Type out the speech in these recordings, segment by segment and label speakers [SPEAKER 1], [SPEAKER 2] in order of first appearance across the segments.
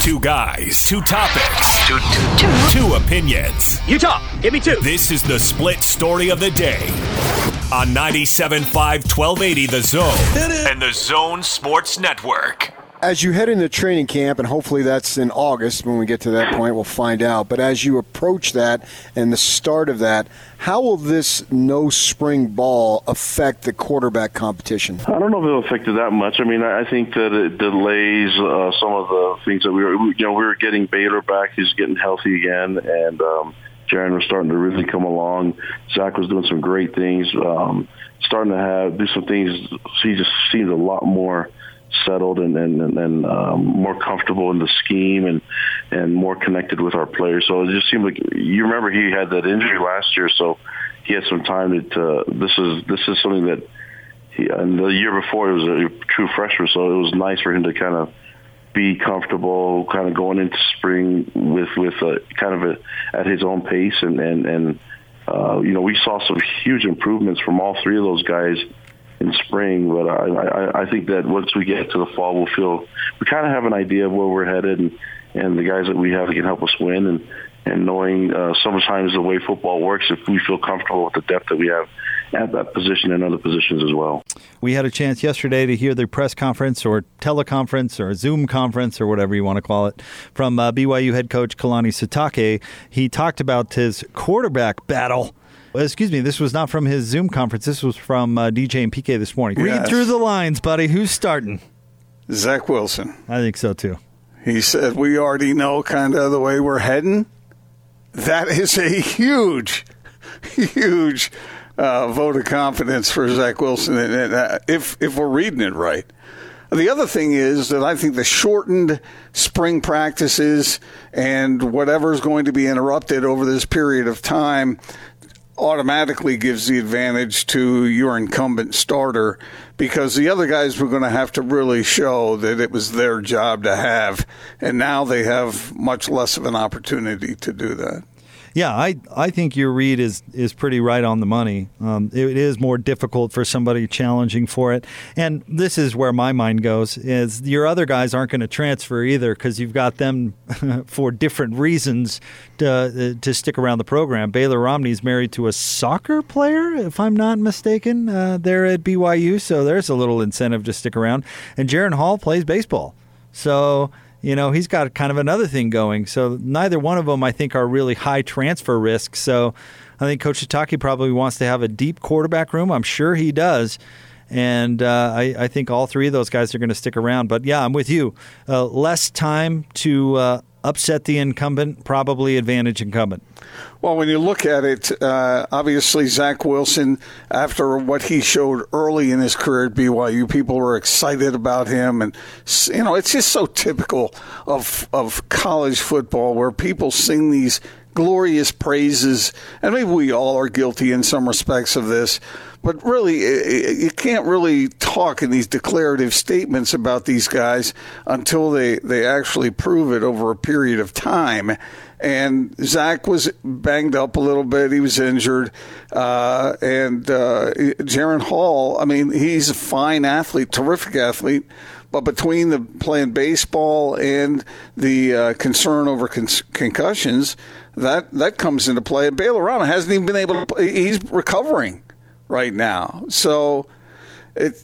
[SPEAKER 1] Two guys, two topics, two, two, two. two opinions.
[SPEAKER 2] You talk. Give me two.
[SPEAKER 1] This is the split story of the day on 97.5 1280 The Zone and The Zone Sports Network
[SPEAKER 3] as you head into training camp, and hopefully that's in August when we get to that point, we'll find out. But as you approach that and the start of that, how will this no spring ball affect the quarterback competition?
[SPEAKER 4] I don't know if it'll affect it that much. I mean, I think that it delays uh, some of the things that we were, you know, we were getting Baylor back. He's getting healthy again, and um, Jaren was starting to really come along. Zach was doing some great things, um, starting to have do some things. He just seems a lot more settled and and, and um, more comfortable in the scheme and and more connected with our players. So it just seemed like you remember he had that injury last year, so he had some time to. Uh, this is this is something that he and the year before he was a true freshman, so it was nice for him to kind of be comfortable, kind of going into spring with with a, kind of a, at his own pace and and and. Uh, you know, we saw some huge improvements from all three of those guys in spring. But I, I, I think that once we get to the fall, we'll feel we kind of have an idea of where we're headed, and, and the guys that we have can help us win. And and knowing uh, sometimes the way football works, if we feel comfortable with the depth that we have at that position and other positions as well.
[SPEAKER 5] We had a chance yesterday to hear the press conference or teleconference or Zoom conference or whatever you want to call it from uh, BYU head coach Kalani Sitake. He talked about his quarterback battle excuse me, this was not from his Zoom conference. This was from uh, DJ and PK this morning. Yes. Read through the lines, buddy. Who's starting?
[SPEAKER 6] Zach Wilson.
[SPEAKER 5] I think so too.
[SPEAKER 6] He said, We already know kind of the way we're heading. That is a huge, huge uh, vote of confidence for Zach Wilson. And, uh, if, if we're reading it right. The other thing is that I think the shortened spring practices and whatever is going to be interrupted over this period of time automatically gives the advantage to your incumbent starter because the other guys were going to have to really show that it was their job to have, and now they have much less of an opportunity to do that.
[SPEAKER 5] Yeah, I, I think your read is is pretty right on the money. Um, it is more difficult for somebody challenging for it, and this is where my mind goes: is your other guys aren't going to transfer either because you've got them for different reasons to uh, to stick around the program. Baylor Romney's married to a soccer player, if I'm not mistaken, uh, there at BYU, so there's a little incentive to stick around. And Jaren Hall plays baseball, so you know, he's got kind of another thing going. So neither one of them, I think, are really high transfer risks. So I think Coach Sitake probably wants to have a deep quarterback room. I'm sure he does. And uh, I, I, think all three of those guys are going to stick around. But yeah, I'm with you. Uh, less time to uh, upset the incumbent, probably advantage incumbent.
[SPEAKER 6] Well, when you look at it, uh, obviously Zach Wilson, after what he showed early in his career at BYU, people were excited about him, and you know it's just so typical of of college football where people sing these glorious praises, and maybe we all are guilty in some respects of this but really, you can't really talk in these declarative statements about these guys until they, they actually prove it over a period of time. And Zach was banged up a little bit. He was injured. Uh, and uh, Jaren Hall, I mean, he's a fine athlete, terrific athlete. But between the playing baseball and the uh, concern over con- concussions, that that comes into play. And Baylor Romney hasn't even been able to. Play. He's recovering right now. So it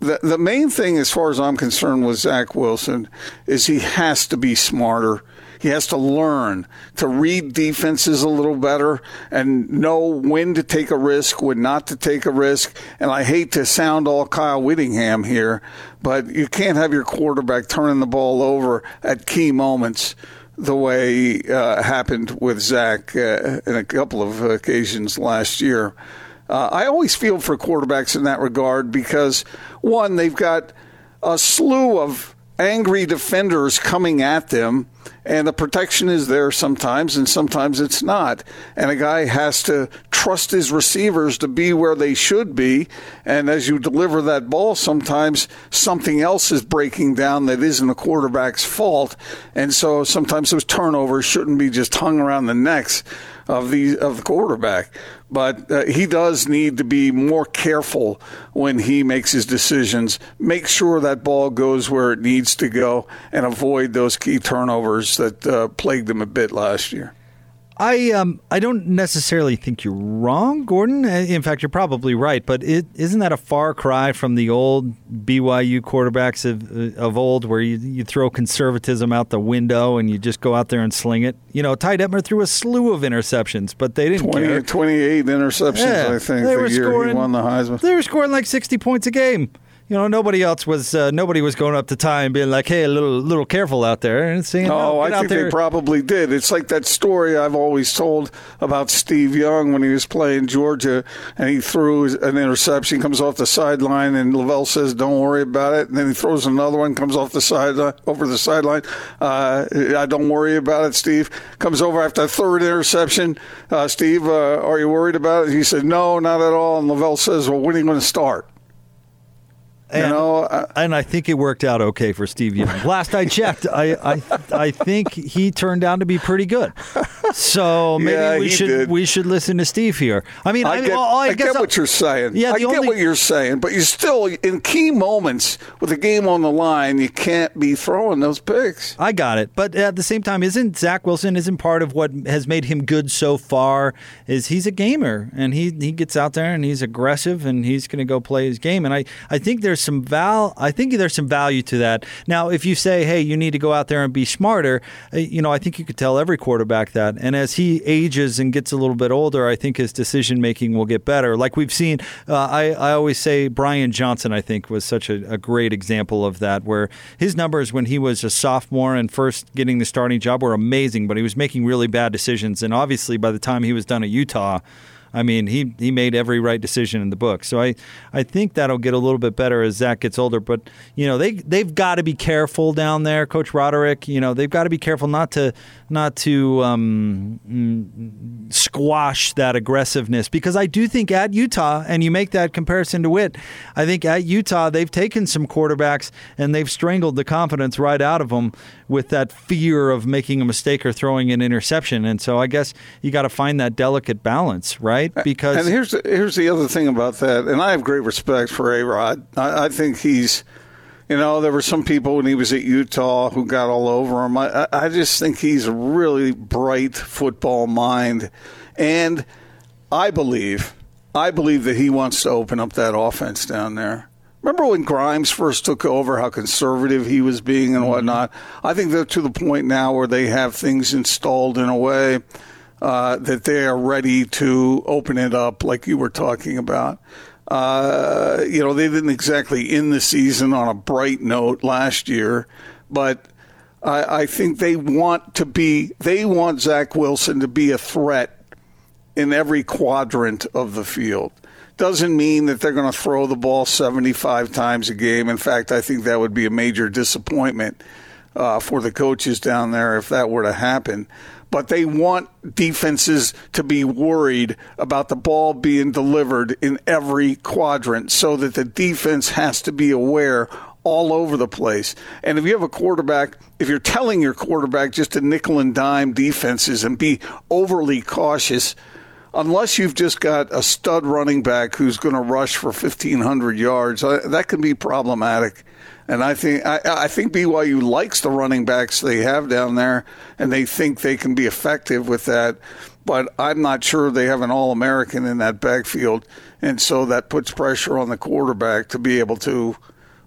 [SPEAKER 6] the the main thing as far as I'm concerned with Zach Wilson is he has to be smarter. He has to learn to read defenses a little better and know when to take a risk, when not to take a risk. And I hate to sound all Kyle Whittingham here, but you can't have your quarterback turning the ball over at key moments the way uh, happened with Zach uh, in a couple of occasions last year. Uh, I always feel for quarterbacks in that regard because, one, they've got a slew of angry defenders coming at them, and the protection is there sometimes, and sometimes it's not. And a guy has to trust his receivers to be where they should be. And as you deliver that ball, sometimes something else is breaking down that isn't a quarterback's fault. And so sometimes those turnovers shouldn't be just hung around the necks of the of the quarterback. But uh, he does need to be more careful when he makes his decisions. Make sure that ball goes where it needs to go, and avoid those key turnovers that uh, plagued him a bit last year.
[SPEAKER 5] I um I don't necessarily think you're wrong, Gordon. Uh, in fact, you're probably right. But is not that a far cry from the old BYU quarterbacks of uh, of old, where you you throw conservatism out the window and you just go out there and sling it? You know, Ty Detmer threw a slew of interceptions, but they didn't
[SPEAKER 6] 20,
[SPEAKER 5] care.
[SPEAKER 6] 28 interceptions,
[SPEAKER 5] yeah,
[SPEAKER 6] I think, the year
[SPEAKER 5] scoring,
[SPEAKER 6] he won the Heisman.
[SPEAKER 5] They were scoring like 60 points a game you know, nobody else was uh, nobody was going up to Ty and being like, "Hey, a little little careful out there," and saying,
[SPEAKER 6] "Oh,
[SPEAKER 5] no,
[SPEAKER 6] I think they probably did." It's like that story I've always told about Steve Young when he was playing Georgia and he threw an interception, comes off the sideline, and LaVell says, "Don't worry about it," and then he throws another one, comes off the side over the sideline. Uh, I don't worry about it. Steve comes over after the third interception. Uh, Steve, uh, are you worried about it? He said, "No, not at all." And LaVell says, "Well, when are you going to start?"
[SPEAKER 5] And, you know, I, and I think it worked out okay for Steve Young. Last I checked, I, I I think he turned out to be pretty good. So maybe
[SPEAKER 6] yeah,
[SPEAKER 5] we should
[SPEAKER 6] did.
[SPEAKER 5] we should listen to Steve here. I mean,
[SPEAKER 6] I,
[SPEAKER 5] I,
[SPEAKER 6] get,
[SPEAKER 5] I,
[SPEAKER 6] I get what you're saying.
[SPEAKER 5] Yeah,
[SPEAKER 6] I get
[SPEAKER 5] only,
[SPEAKER 6] what you're saying, but you still in key moments with the game on the line, you can't be throwing those picks.
[SPEAKER 5] I got it, but at the same time, isn't Zach Wilson isn't part of what has made him good so far? Is he's a gamer and he he gets out there and he's aggressive and he's going to go play his game, and I I think there's some val I think there's some value to that. Now, if you say, hey, you need to go out there and be smarter, uh, you know, I think you could tell every quarterback that. And as he ages and gets a little bit older, I think his decision making will get better. Like we've seen, uh, I, I always say Brian Johnson, I think, was such a, a great example of that, where his numbers when he was a sophomore and first getting the starting job were amazing, but he was making really bad decisions. And obviously, by the time he was done at Utah, I mean, he, he made every right decision in the book. So I, I think that'll get a little bit better as Zach gets older. But, you know, they, they've got to be careful down there, Coach Roderick. You know, they've got to be careful not to not to um, squash that aggressiveness because I do think at Utah, and you make that comparison to Whitt, I think at Utah, they've taken some quarterbacks and they've strangled the confidence right out of them with that fear of making a mistake or throwing an interception. And so I guess you got to find that delicate balance, right? Right?
[SPEAKER 6] Because and here's the, here's the other thing about that, and I have great respect for A Rod. I, I, think he's, you know, there were some people when he was at Utah who got all over him. I, I just think he's a really bright football mind, and I believe, I believe that he wants to open up that offense down there. Remember when Grimes first took over, how conservative he was being and mm-hmm. whatnot? I think they're to the point now where they have things installed in a way uh, that they are ready to open it up, like you were talking about. Uh, you know, they didn't exactly end the season on a bright note last year, but I, I think they want to be, they want Zach Wilson to be a threat in every quadrant of the field. Doesn't mean that they're going to throw the ball 75 times a game. In fact, I think that would be a major disappointment uh, for the coaches down there if that were to happen but they want defenses to be worried about the ball being delivered in every quadrant so that the defense has to be aware all over the place. And if you have a quarterback, if you're telling your quarterback just to nickel and dime defenses and be overly cautious, unless you've just got a stud running back who's going to rush for 1,500 yards, uh, that can be problematic. And I think I, I, think BYU likes the running backs they have down there, and they think they can be effective with that. But I'm not sure they have an All American in that backfield, and so that puts pressure on the quarterback to be able to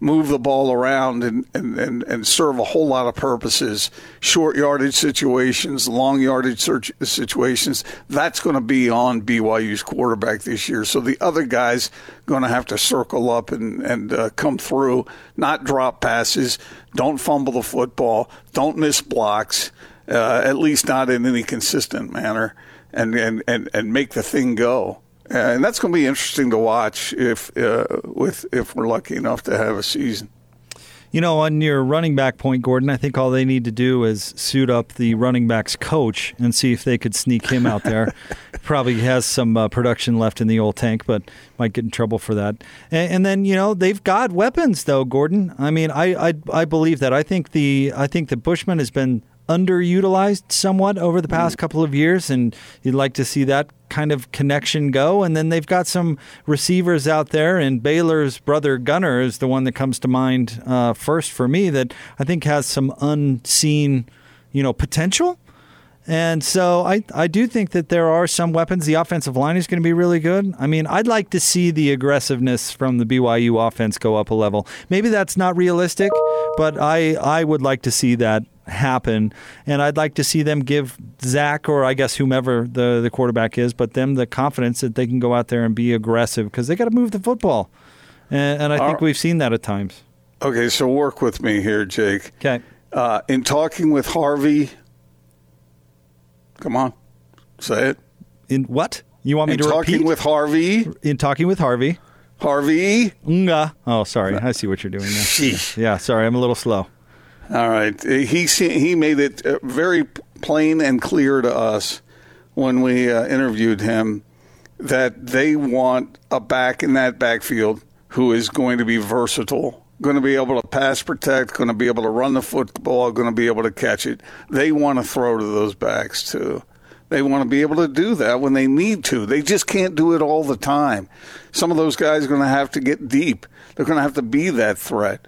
[SPEAKER 6] move the ball around and, and, and, and serve a whole lot of purposes. Short yardage situations, long yardage situations. That's going to be on BYU's quarterback this year. So the other guys going to have to circle up and, and uh, come through, not drop passes, don't fumble the football, don't miss blocks, uh, at least not in any consistent manner, and, and, and, and make the thing go and that's going to be interesting to watch if uh, with if we're lucky enough to have a season.
[SPEAKER 5] You know, on your running back point, Gordon, I think all they need to do is suit up the running backs coach and see if they could sneak him out there. Probably has some uh, production left in the old tank, but might get in trouble for that. And, and, then you know they've got weapons though, Gordon. I mean, I, I I believe that. I think the I think the Bushman has been underutilized somewhat over the past mm. couple of years, and you'd like to see that kind of connection go. And then they've got some receivers out there, and Baylor's brother Gunner is the one that comes to mind uh, first for me that I think has some unseen, you know, potential. And so I, I do think that there are some weapons. The offensive line is going to be really good. I mean, I'd like to see the aggressiveness from the BYU offense go up a level. Maybe that's not realistic, but I, I would like to see that happen. And I'd like to see them give Zach, or I guess whomever the, the quarterback is, but them the confidence that they can go out there and be aggressive because they got to move the football. And, and I think we've seen that at times.
[SPEAKER 6] Okay, so work with me here, Jake.
[SPEAKER 5] Okay.
[SPEAKER 6] Uh, in talking with Harvey, come on, say it.
[SPEAKER 5] In what? You want me
[SPEAKER 6] in
[SPEAKER 5] to
[SPEAKER 6] talking
[SPEAKER 5] repeat?
[SPEAKER 6] with Harvey?
[SPEAKER 5] In talking with Harvey.
[SPEAKER 6] Harvey.
[SPEAKER 5] Unga. Oh, sorry. I see what you're doing there. yeah, sorry. I'm a little slow.
[SPEAKER 6] All right. He he made it uh, very plain and clear to us when we uh, interviewed him that they want a back in that backfield who is going to be versatile, going to be able to pass protect, going to be able to run the football, going to be able to catch it. They want to throw to those backs too. They want to be able to do that when they need to. They just can't do it all the time. Some of those guys are going to have to get deep. They're going to have to be that threat.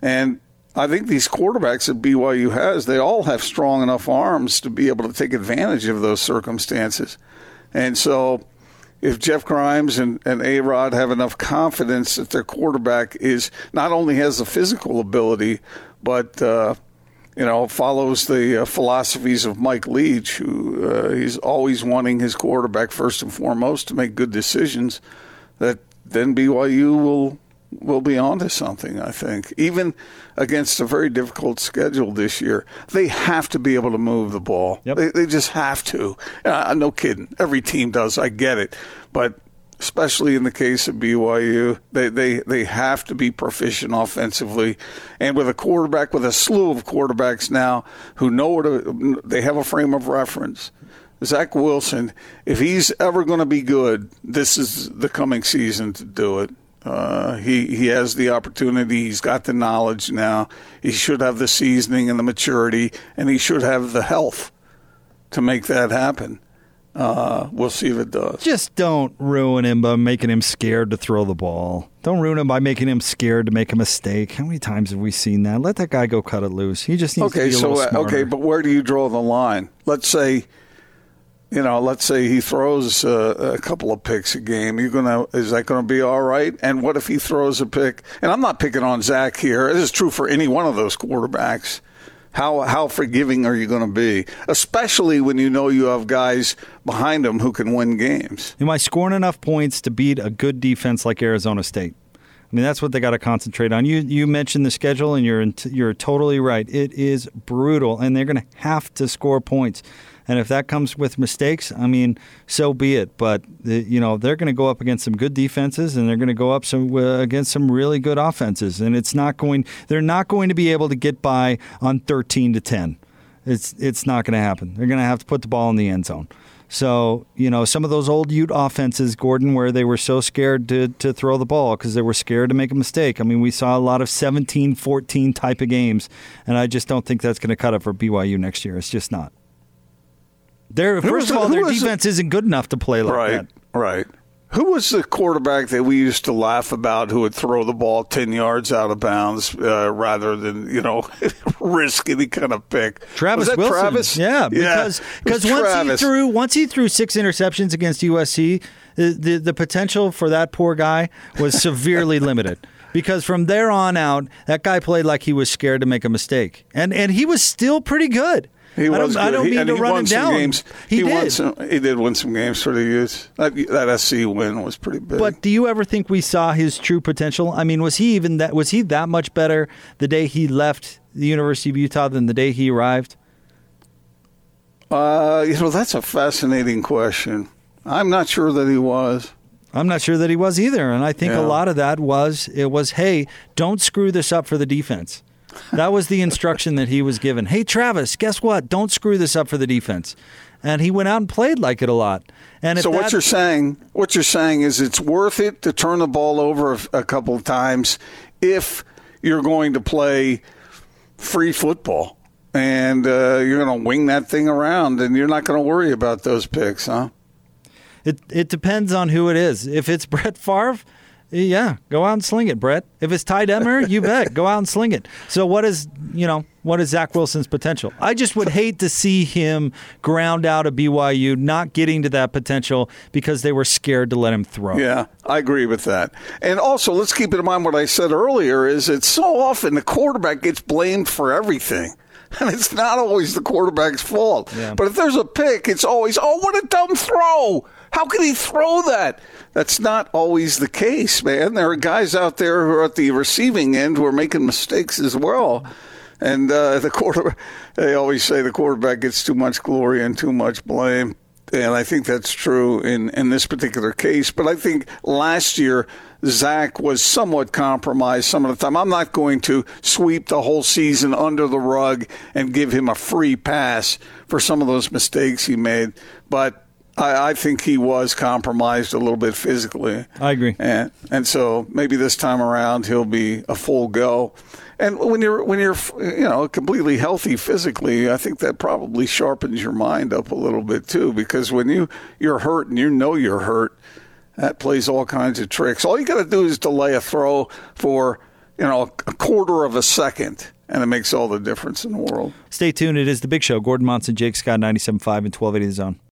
[SPEAKER 6] And I think these quarterbacks that BYU has, they all have strong enough arms to be able to take advantage of those circumstances. And so if Jeff Grimes and, and A Rod have enough confidence that their quarterback is not only has the physical ability, but uh, you know follows the uh, philosophies of Mike Leach, who uh, he's always wanting his quarterback first and foremost to make good decisions, that then BYU will will be onto something, I think. Even against a very difficult schedule this year, they have to be able to move the ball.
[SPEAKER 5] Yep.
[SPEAKER 6] They, they, just have to. Uh, no kidding. Every team does. I get it. But especially in the case of BYU, they, they, they have to be proficient offensively. And with a quarterback, with a slew of quarterbacks now who know what to, they have a frame of reference. Zach Wilson, if he's ever going to be good, this is the coming season to do it. Uh, he he has the opportunity. He's got the knowledge now. He should have the seasoning and the maturity, and he should have the health to make that happen. Uh, we'll see if it does.
[SPEAKER 5] Just don't ruin him by making him scared to throw the ball. Don't ruin him by making him scared to make a mistake. How many times have we seen that? Let that guy go cut it loose. He just needs
[SPEAKER 6] okay,
[SPEAKER 5] to be a
[SPEAKER 6] so,
[SPEAKER 5] little
[SPEAKER 6] uh,
[SPEAKER 5] smarter.
[SPEAKER 6] Okay, but where do you draw the line? Let's say you know, let's say he throws a, a, couple of picks a game. You gonna is that going to be all right? And what if he throws a pick? And I'm not picking on Zach here. This is true for any one of those quarterbacks. How how forgiving are you going to be, especially when you know you have guys behind them who can win games?
[SPEAKER 5] Am I scoring enough points to beat a good defense like Arizona State? I mean, that's what they got to concentrate on. You you mentioned the schedule, and you're you're totally right. It is brutal, and they're going to have to score points. And if that comes with mistakes, I mean, so be it. But you know they're going to go up against some good defenses, and they're going to go up some uh, against some really good offenses. And it's not going. They're not going to be able to get by on thirteen to ten. It's it's not going to happen. They're going to have to put the ball in the end zone. So, you know, some of those old Ute offenses, Gordon, where they were so scared to, to throw the ball because they were scared to make a mistake. I mean, we saw a lot of 17 14 type of games, and I just don't think that's going to cut it for BYU next year. It's just not. Their first of all, their defense is isn't good enough to play like
[SPEAKER 6] right,
[SPEAKER 5] that.
[SPEAKER 6] Right. Right. Who was the quarterback that we used to laugh about who would throw the ball 10 yards out of bounds uh, rather than, you know, risk any kind of pick?
[SPEAKER 5] Travis
[SPEAKER 6] Wilson.
[SPEAKER 5] Travis? Yeah, because because once Travis. he threw once he threw six interceptions against USC, the, the, the potential for that poor guy was severely limited. Because from there on out, that guy played like he was scared to make a mistake. And and he was still pretty good.
[SPEAKER 6] He was
[SPEAKER 5] I don't,
[SPEAKER 6] good.
[SPEAKER 5] I don't mean
[SPEAKER 6] he,
[SPEAKER 5] to run him down.
[SPEAKER 6] Games.
[SPEAKER 5] He,
[SPEAKER 6] he
[SPEAKER 5] did.
[SPEAKER 6] Won some, he did win some games for the Utes. That, that SC win was pretty big.
[SPEAKER 5] But do you ever think we saw his true potential? I mean, was he even that? Was he that much better the day he left the University of Utah than the day he arrived?
[SPEAKER 6] Uh, you know, that's a fascinating question. I'm not sure that he was.
[SPEAKER 5] I'm not sure that he was either, and I think
[SPEAKER 6] Yeah.
[SPEAKER 5] a lot of that was it was, hey, don't screw this up for the defense. That was the instruction that he was given. Hey, Travis, guess what? Don't screw this up for the defense. And he went out and played like it a lot. And
[SPEAKER 6] So what
[SPEAKER 5] that-
[SPEAKER 6] you're saying, what you're saying is it's worth it to turn the ball over a, a couple of times if you're going to play free football and uh, you're going to wing that thing around and you're not going to worry about those picks, huh?
[SPEAKER 5] It it depends on who it is. If it's Brett Favre, yeah, go out and sling it, Brett. If it's Ty Detmer, you bet, go out and sling it. So what is you know what is Zach Wilson's potential? I just would hate to see him ground out a BYU, not getting to that potential because they were scared to let him throw.
[SPEAKER 6] Yeah, I agree with that. And also, let's keep in mind what I said earlier is it's so often the quarterback gets blamed for everything. And it's not always the quarterback's fault.
[SPEAKER 5] Yeah.
[SPEAKER 6] But if there's a pick, it's always, oh, what a dumb throw. How could he throw that? That's not always the case, man. There are guys out there who are at the receiving end who are making mistakes as well. And uh, the quarter, they always say the quarterback gets too much glory and too much blame. And I think that's true in, in this particular case. But I think last year, Zach was somewhat compromised some of the time. I'm not going to sweep the whole season under the rug and give him a free pass for some of those mistakes he made. But I, I think he was compromised a little bit physically.
[SPEAKER 5] I agree.
[SPEAKER 6] And and so maybe this time around he'll be a full go. And when you're when you're you know completely healthy physically, I think that probably sharpens your mind up a little bit too. Because when you you're hurt and you know you're hurt, that plays all kinds of tricks. All you got to do is delay a throw for you know a quarter of a second, and it makes all the difference in the world.
[SPEAKER 5] Stay tuned. It is the Big Show. Gordon Monson, Jake Scott, 97.5 and 1280 The Zone.